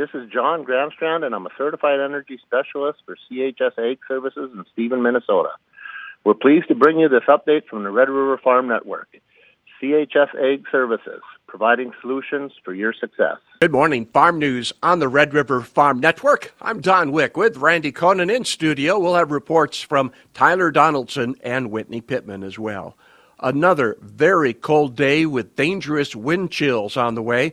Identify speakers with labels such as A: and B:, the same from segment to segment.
A: This is John Gramstrand, and I'm a certified energy specialist for CHS Ag Services in Stephen, Minnesota. We're pleased to bring you this update from the Red River Farm Network. CHS Ag Services, providing solutions for your success.
B: Good morning, Farm News on the Red River Farm Network. I'm Don Wick with Randy Koenen in studio. We'll have reports from Tyler Donaldson and Whitney Pittman as well. Another very cold day with dangerous wind chills on the way.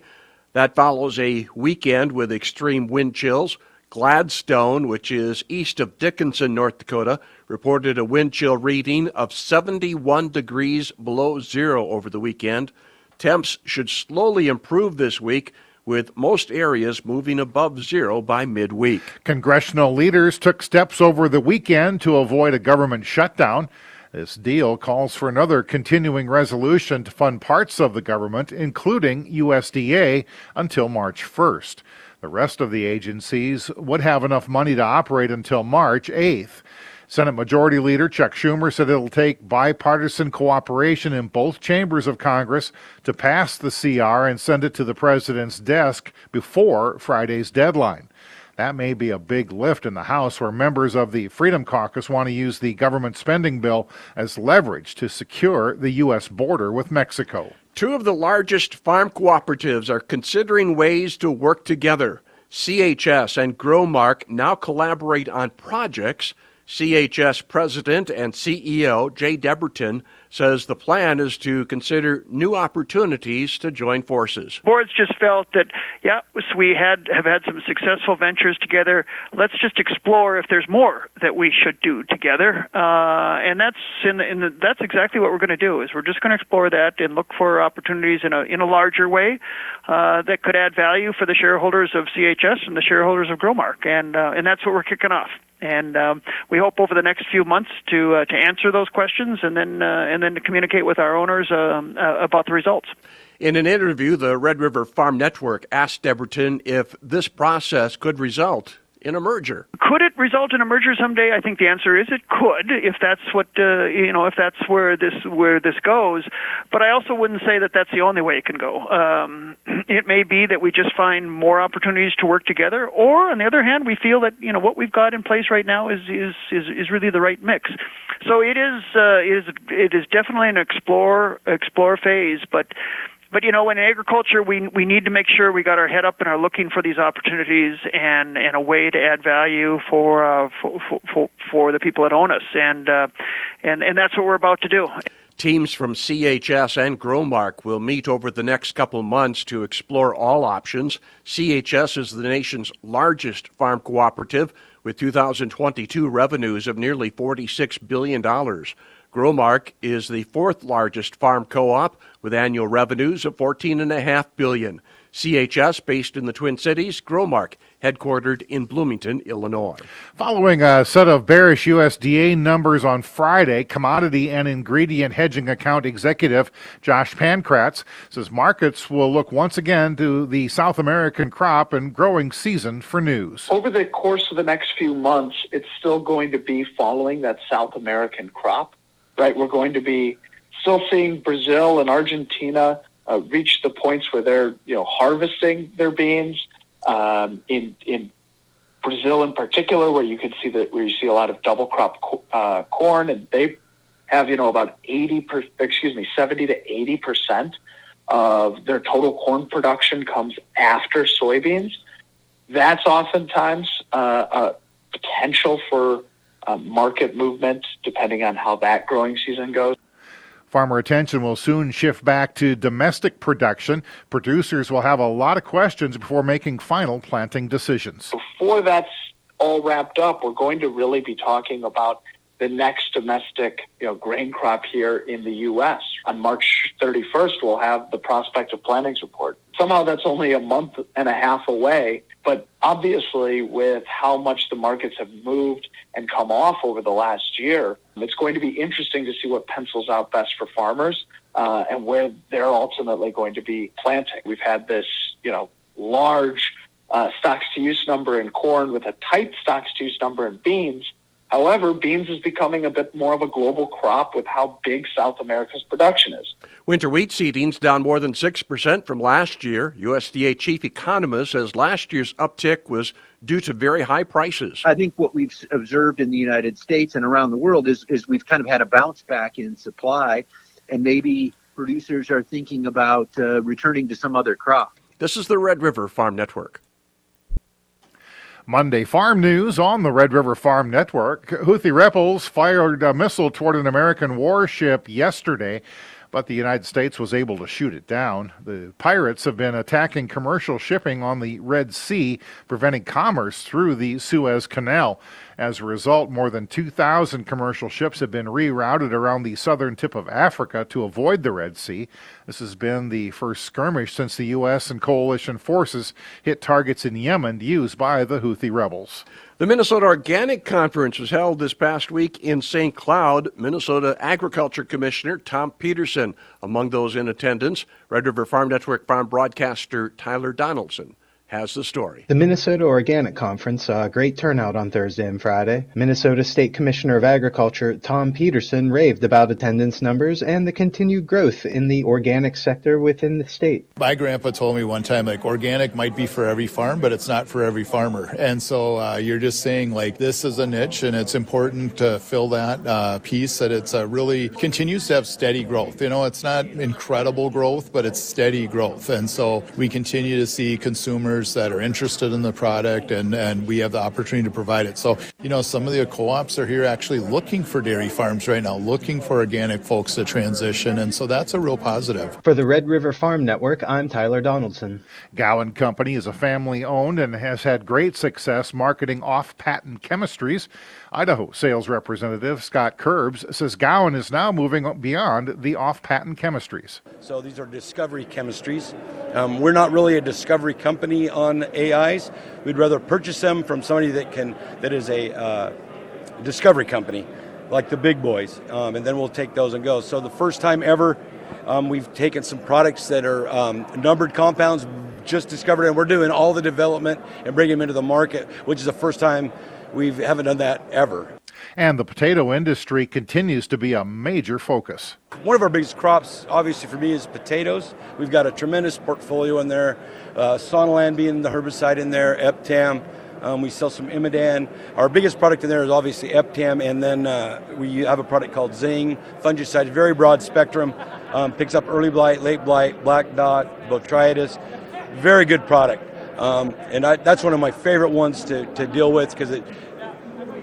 B: That follows a weekend with extreme wind chills. Gladstone, which is east of Dickinson, North Dakota, reported a wind chill reading of 71 degrees below zero over the weekend. Temps should slowly improve this week, with most areas moving above zero by midweek.
C: Congressional leaders took steps over the weekend to avoid a government shutdown. This deal calls for another continuing resolution to fund parts of the government, including USDA, until March 1st. The rest of the agencies would have enough money to operate until March 8th. Senate Majority Leader Chuck Schumer said it'll take bipartisan cooperation in both chambers of Congress to pass the CR and send it to the president's desk before Friday's deadline. That may be a big lift in the House, where members of the Freedom Caucus want to use the government spending bill as leverage to secure the U.S. border with Mexico.
B: Two of the largest farm cooperatives are considering ways to work together. CHS and Growmark now collaborate on projects CHS President and CEO Jay Debertin says the plan is to consider new opportunities to join forces.
D: Boards just felt that, yeah, we had have had some successful ventures together. Let's just explore if there's more that we should do together, uh, and that's in, in the, that's exactly what we're going to do. Is we're just going to explore that and look for opportunities in a in a larger way uh, that could add value for the shareholders of CHS and the shareholders of Growmark, and uh, and that's what we're kicking off and um, we hope over the next few months to uh, to answer those questions and then uh, and then to communicate with our owners um, uh, about the results.
B: In an interview, the Red River Farm Network asked Debertin if this process could result in a merger.
D: Could it result in a merger someday? I think the answer is it could, if that's what uh, you know, if that's where this where this goes. But I also wouldn't say that that's the only way it can go. Um, it may be that we just find more opportunities to work together, or on the other hand, we feel that you know what we've got in place right now is is is, is really the right mix. So it is uh, it is it is definitely an explore explore phase, but but you know, in agriculture, we we need to make sure we got our head up and are looking for these opportunities and and a way to add value for uh, for, for for the people that own us, and uh, and and that's what we're about to do.
B: Teams from CHS and Growmark will meet over the next couple months to explore all options. CHS is the nation's largest farm cooperative with 2022 revenues of nearly $46 billion. Growmark is the fourth largest farm co-op with annual revenues of 14.5 billion. CHS based in the Twin Cities, Growmark headquartered in Bloomington, Illinois.
C: Following a set of bearish USDA numbers on Friday, commodity and ingredient hedging account executive Josh Pankratz says markets will look once again to the South American crop and growing season for news.
E: Over the course of the next few months, it's still going to be following that South American crop right? We're going to be still seeing Brazil and Argentina uh, reach the points where they're you know harvesting their beans. Um, in in Brazil, in particular, where you can see that where you see a lot of double crop co- uh, corn, and they have you know about eighty per, excuse me seventy to eighty percent of their total corn production comes after soybeans. That's oftentimes uh, a potential for uh, market movement depending on how that growing season goes.
C: Farmer attention will soon shift back to domestic production. Producers will have a lot of questions before making final planting decisions.
E: Before that's all wrapped up, we're going to really be talking about the next domestic you know, grain crop here in the U.S. On March 31st, we'll have the prospective plantings report. Somehow that's only a month and a half away, but obviously with how much the markets have moved and come off over the last year, it's going to be interesting to see what pencils out best for farmers uh, and where they're ultimately going to be planting. We've had this, you know, large uh, stocks to use number in corn with a tight stocks to use number in beans However, beans is becoming a bit more of a global crop with how big South America's production is.
B: Winter wheat seedings down more than 6% from last year. USDA chief economist says last year's uptick was due to very high prices.
F: I think what we've observed in the United States and around the world is, is we've kind of had a bounce back in supply, and maybe producers are thinking about uh, returning to some other crop.
B: This is the Red River Farm Network.
C: Monday Farm News on the Red River Farm Network. Houthi rebels fired a missile toward an American warship yesterday but the United States was able to shoot it down. The pirates have been attacking commercial shipping on the Red Sea, preventing commerce through the Suez Canal. As a result, more than 2,000 commercial ships have been rerouted around the southern tip of Africa to avoid the Red Sea. This has been the first skirmish since the U.S. and coalition forces hit targets in Yemen used by the Houthi rebels.
B: The Minnesota Organic Conference was held this past week in St. Cloud. Minnesota Agriculture Commissioner Thom Petersen among those in attendance. Red River Farm Network farm broadcaster Tyler Donaldson has the story.
G: The Minnesota Organic Conference saw a great turnout on Thursday and Friday. Minnesota State Commissioner of Agriculture Thom Petersen raved about attendance numbers and the continued growth in the organic sector within the state.
H: My grandpa told me one time, like, organic might be for every farm, but it's not for every farmer. And so uh, you're just saying, like, this is a niche and it's important to fill that uh, piece that it's uh, really continues to have steady growth. You know, it's not incredible growth, but it's steady growth. And so we continue to see consumers that are interested in the product, and, and we have the opportunity to provide it. So, you know, some of the co ops are here actually looking for dairy farms right now, looking for organic folks to transition, and so that's a real positive.
G: For the Red River Farm Network, I'm Tyler Donaldson.
C: Gowan Company is a family owned and has had great success marketing off patent chemistries. Idaho sales representative Scott Curbs says Gowan is now moving beyond the off patent chemistries.
I: So these are discovery chemistries. Um, we're not really a discovery company on AIs. We'd rather purchase them from somebody that can that is a uh, discovery company, like the big boys, um, and then we'll take those and go. So the first time ever, um, we've taken some products that are um, numbered compounds, just discovered, and we're doing all the development and bringing them into the market, which is the first time we haven't done that ever.
C: And the potato industry continues to be a major focus.
I: One of our biggest crops, obviously for me, is potatoes. We've got a tremendous portfolio in there. Uh, Sonalan being the herbicide in there, Eptam. Um, we sell some Imidan. Our biggest product in there is obviously Eptam, and then uh, we have a product called Zing, fungicide, very broad spectrum. Um, picks up early blight, late blight, black dot, botrytis. Very good product. Um, and I, that's one of my favorite ones to, to deal with because it,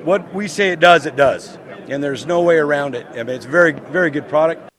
I: what we say it does, it does. And there's no way around it. I mean, it's a very, very good product.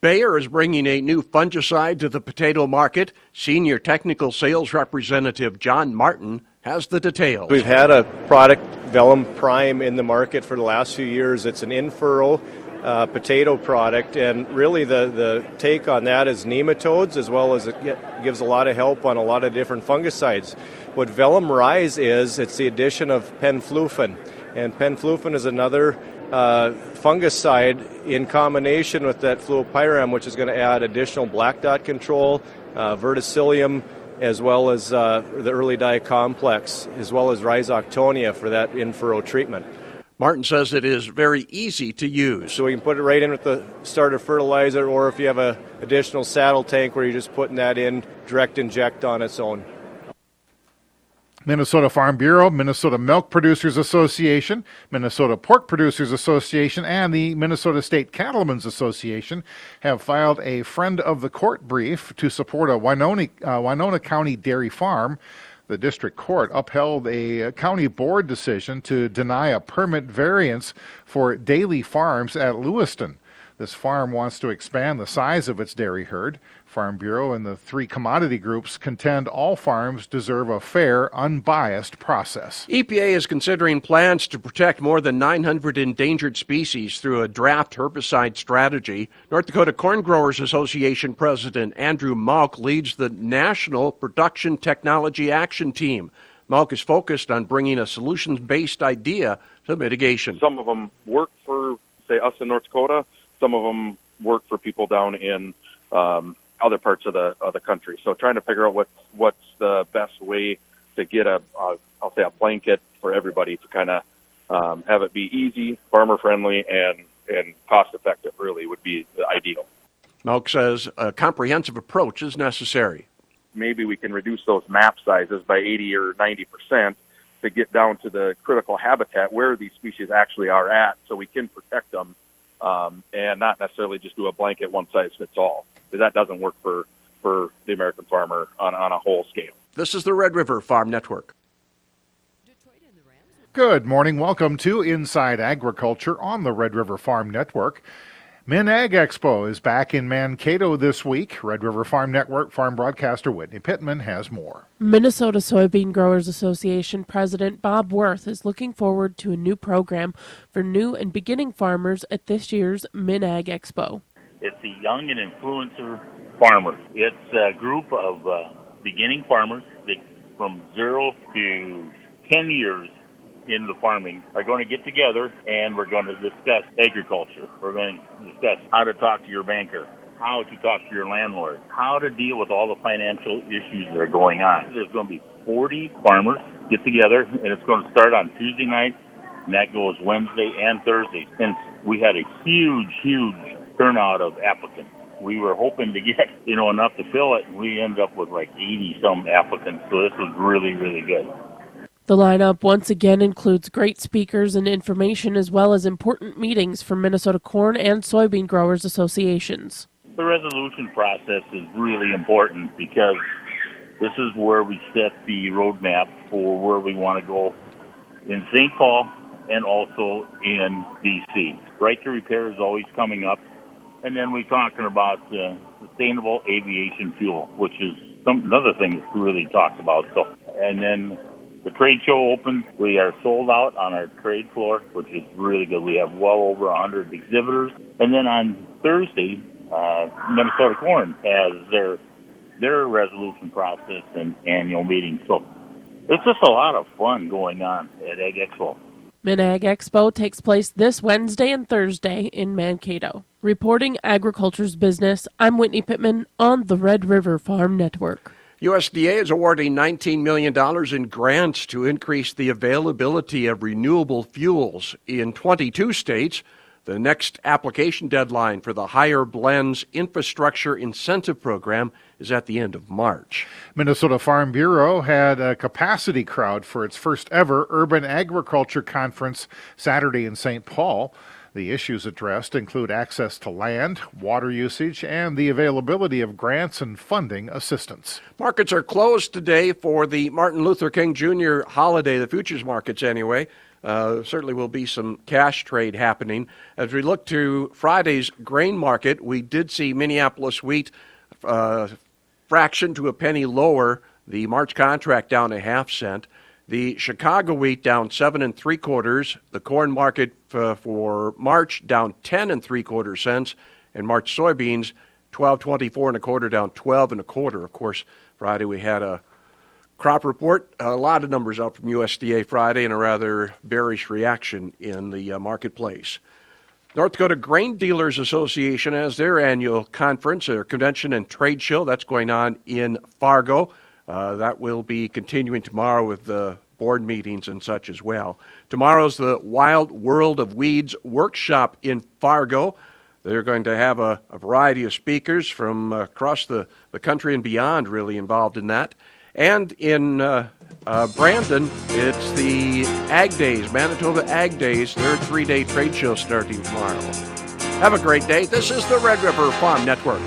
B: Bayer is bringing a new fungicide to the potato market. Senior technical sales representative John Martin has the details.
J: We've had a product, Velum Prime, in the market for the last few years. It's an in-furrow uh, potato product, and really the, the take on that is nematodes as well as it gives a lot of help on a lot of different fungicides. What Velum Rise is, it's the addition of penflufen, and penflufen is another uh, fungicide in combination with that fluopyram, which is going to add additional black dot control, uh, verticillium, as well as uh, the early die complex, as well as rhizoctonia for that in-furrow treatment.
B: Martin says it is very easy to use.
J: So we can put it right in with the starter fertilizer, or if you have an additional saddle tank where you're just putting that in, direct inject on its own.
C: Minnesota Farm Bureau, Minnesota Milk Producers Association, Minnesota Pork Producers Association, and the Minnesota State Cattlemen's Association have filed a friend of the court brief to support a Winona, uh, Winona County dairy farm the district court upheld a county board decision to deny a permit variance for Daley Farms at Lewiston. This farm wants to expand the size of its dairy herd. Farm Bureau and the three commodity groups contend all farms deserve a fair, unbiased process.
B: EPA is considering plans to protect more than 900 endangered species through a draft herbicide strategy. North Dakota Corn Growers Association President Andrew Mauch leads the National Production Technology Action Team. Mauch is focused on bringing a solutions based idea to mitigation.
K: Some of them work for, say, us in North Dakota, some of them work for people down in um, other parts of the of the country. So trying to figure out what what's the best way to get a, a I'll say a blanket for everybody to kind of um, have it be easy, farmer friendly, and and cost effective. Really, would be the ideal.
B: Mauch says a comprehensive approach is necessary.
K: Maybe we can reduce those map sizes by 80 or 90 percent to get down to the critical habitat where these species actually are at, so we can protect them, um, and not necessarily just do a blanket one size fits all. Because that doesn't work for for the American farmer on on a whole scale.
B: This is the Red River Farm Network.
C: Good morning. Welcome to Inside Agriculture on the Red River Farm Network. MinAg Expo is back in Mankato this week. Red River Farm Network farm broadcaster Whitney Pittman has more.
L: Minnesota Soybean Growers Association President Bob Worth is looking forward to a new program for new and beginning farmers at this year's MinAg Expo.
M: It's a young and influencer farmer. It's a group of uh, beginning farmers that from zero to 10 years into farming are going to get together and we're going to discuss agriculture. We're going to discuss how to talk to your banker, how to talk to your landlord, how to deal with all the financial issues that are going on. There's going to be 40 farmers get together and it's going to start on Tuesday night and that goes Wednesday and Thursday. Since we had a huge, huge turnout of applicants. We were hoping to get, you know, enough to fill it. We ended up with like 80 some applicants. So this was really, really good.
L: The lineup once again includes great speakers and information as well as important meetings for Minnesota corn and soybean growers associations.
M: The resolution process is really important because this is where we set the roadmap for where we want to go in St. Paul and also in D.C. Right to repair is always coming up. And then we're talking about uh, sustainable aviation fuel, which is some, another thing that's really talked about. So, and then the trade show opened. We are sold out on our trade floor, which is really good. We have well over 100 exhibitors. And then on Thursday, uh, Minnesota Corn has their their resolution process and annual meeting. So it's just a lot of fun going on at Ag Expo.
L: MinAg Expo takes place this Wednesday and Thursday in Mankato. Reporting agriculture's business, I'm Whitney Pittman on the Red River Farm Network.
B: USDA is awarding $19 million in grants to increase the availability of renewable fuels in 22 states. The next application deadline for the Higher Blends Infrastructure Incentive Program is at the end of March.
C: Minnesota Farm Bureau had a capacity crowd for its first ever Urban Agriculture Conference Saturday in St. Paul. The issues addressed include access to land, water usage, and the availability of grants and funding assistance.
B: Markets are closed today for the Martin Luther King Jr. holiday, the futures markets anyway. Uh, certainly will be some cash trade happening. As we look to Friday's grain market, we did see Minneapolis wheat uh, fraction to a penny lower, the March contract down a half cent. The Chicago wheat down seven and three quarters. The corn market uh, for March down ten and three quarter cents, and March soybeans twelve twenty four and a quarter down twelve and a quarter. Of course, Friday we had a crop report. A lot of numbers out from USDA Friday, and a rather bearish reaction in the uh, marketplace. North Dakota Grain Dealers Association has their annual conference, their convention and trade show. That's going on in Fargo. Uh, that will be continuing tomorrow with the board meetings and such as well. Tomorrow's the Wild World of Weeds workshop in Fargo. They're going to have a, a variety of speakers from across the, the country and beyond, really involved in that. And in uh, uh, Brandon, it's the Ag Days, Manitoba Ag Days, their three day trade show starting tomorrow. Have a great day. This is the Red River Farm Network.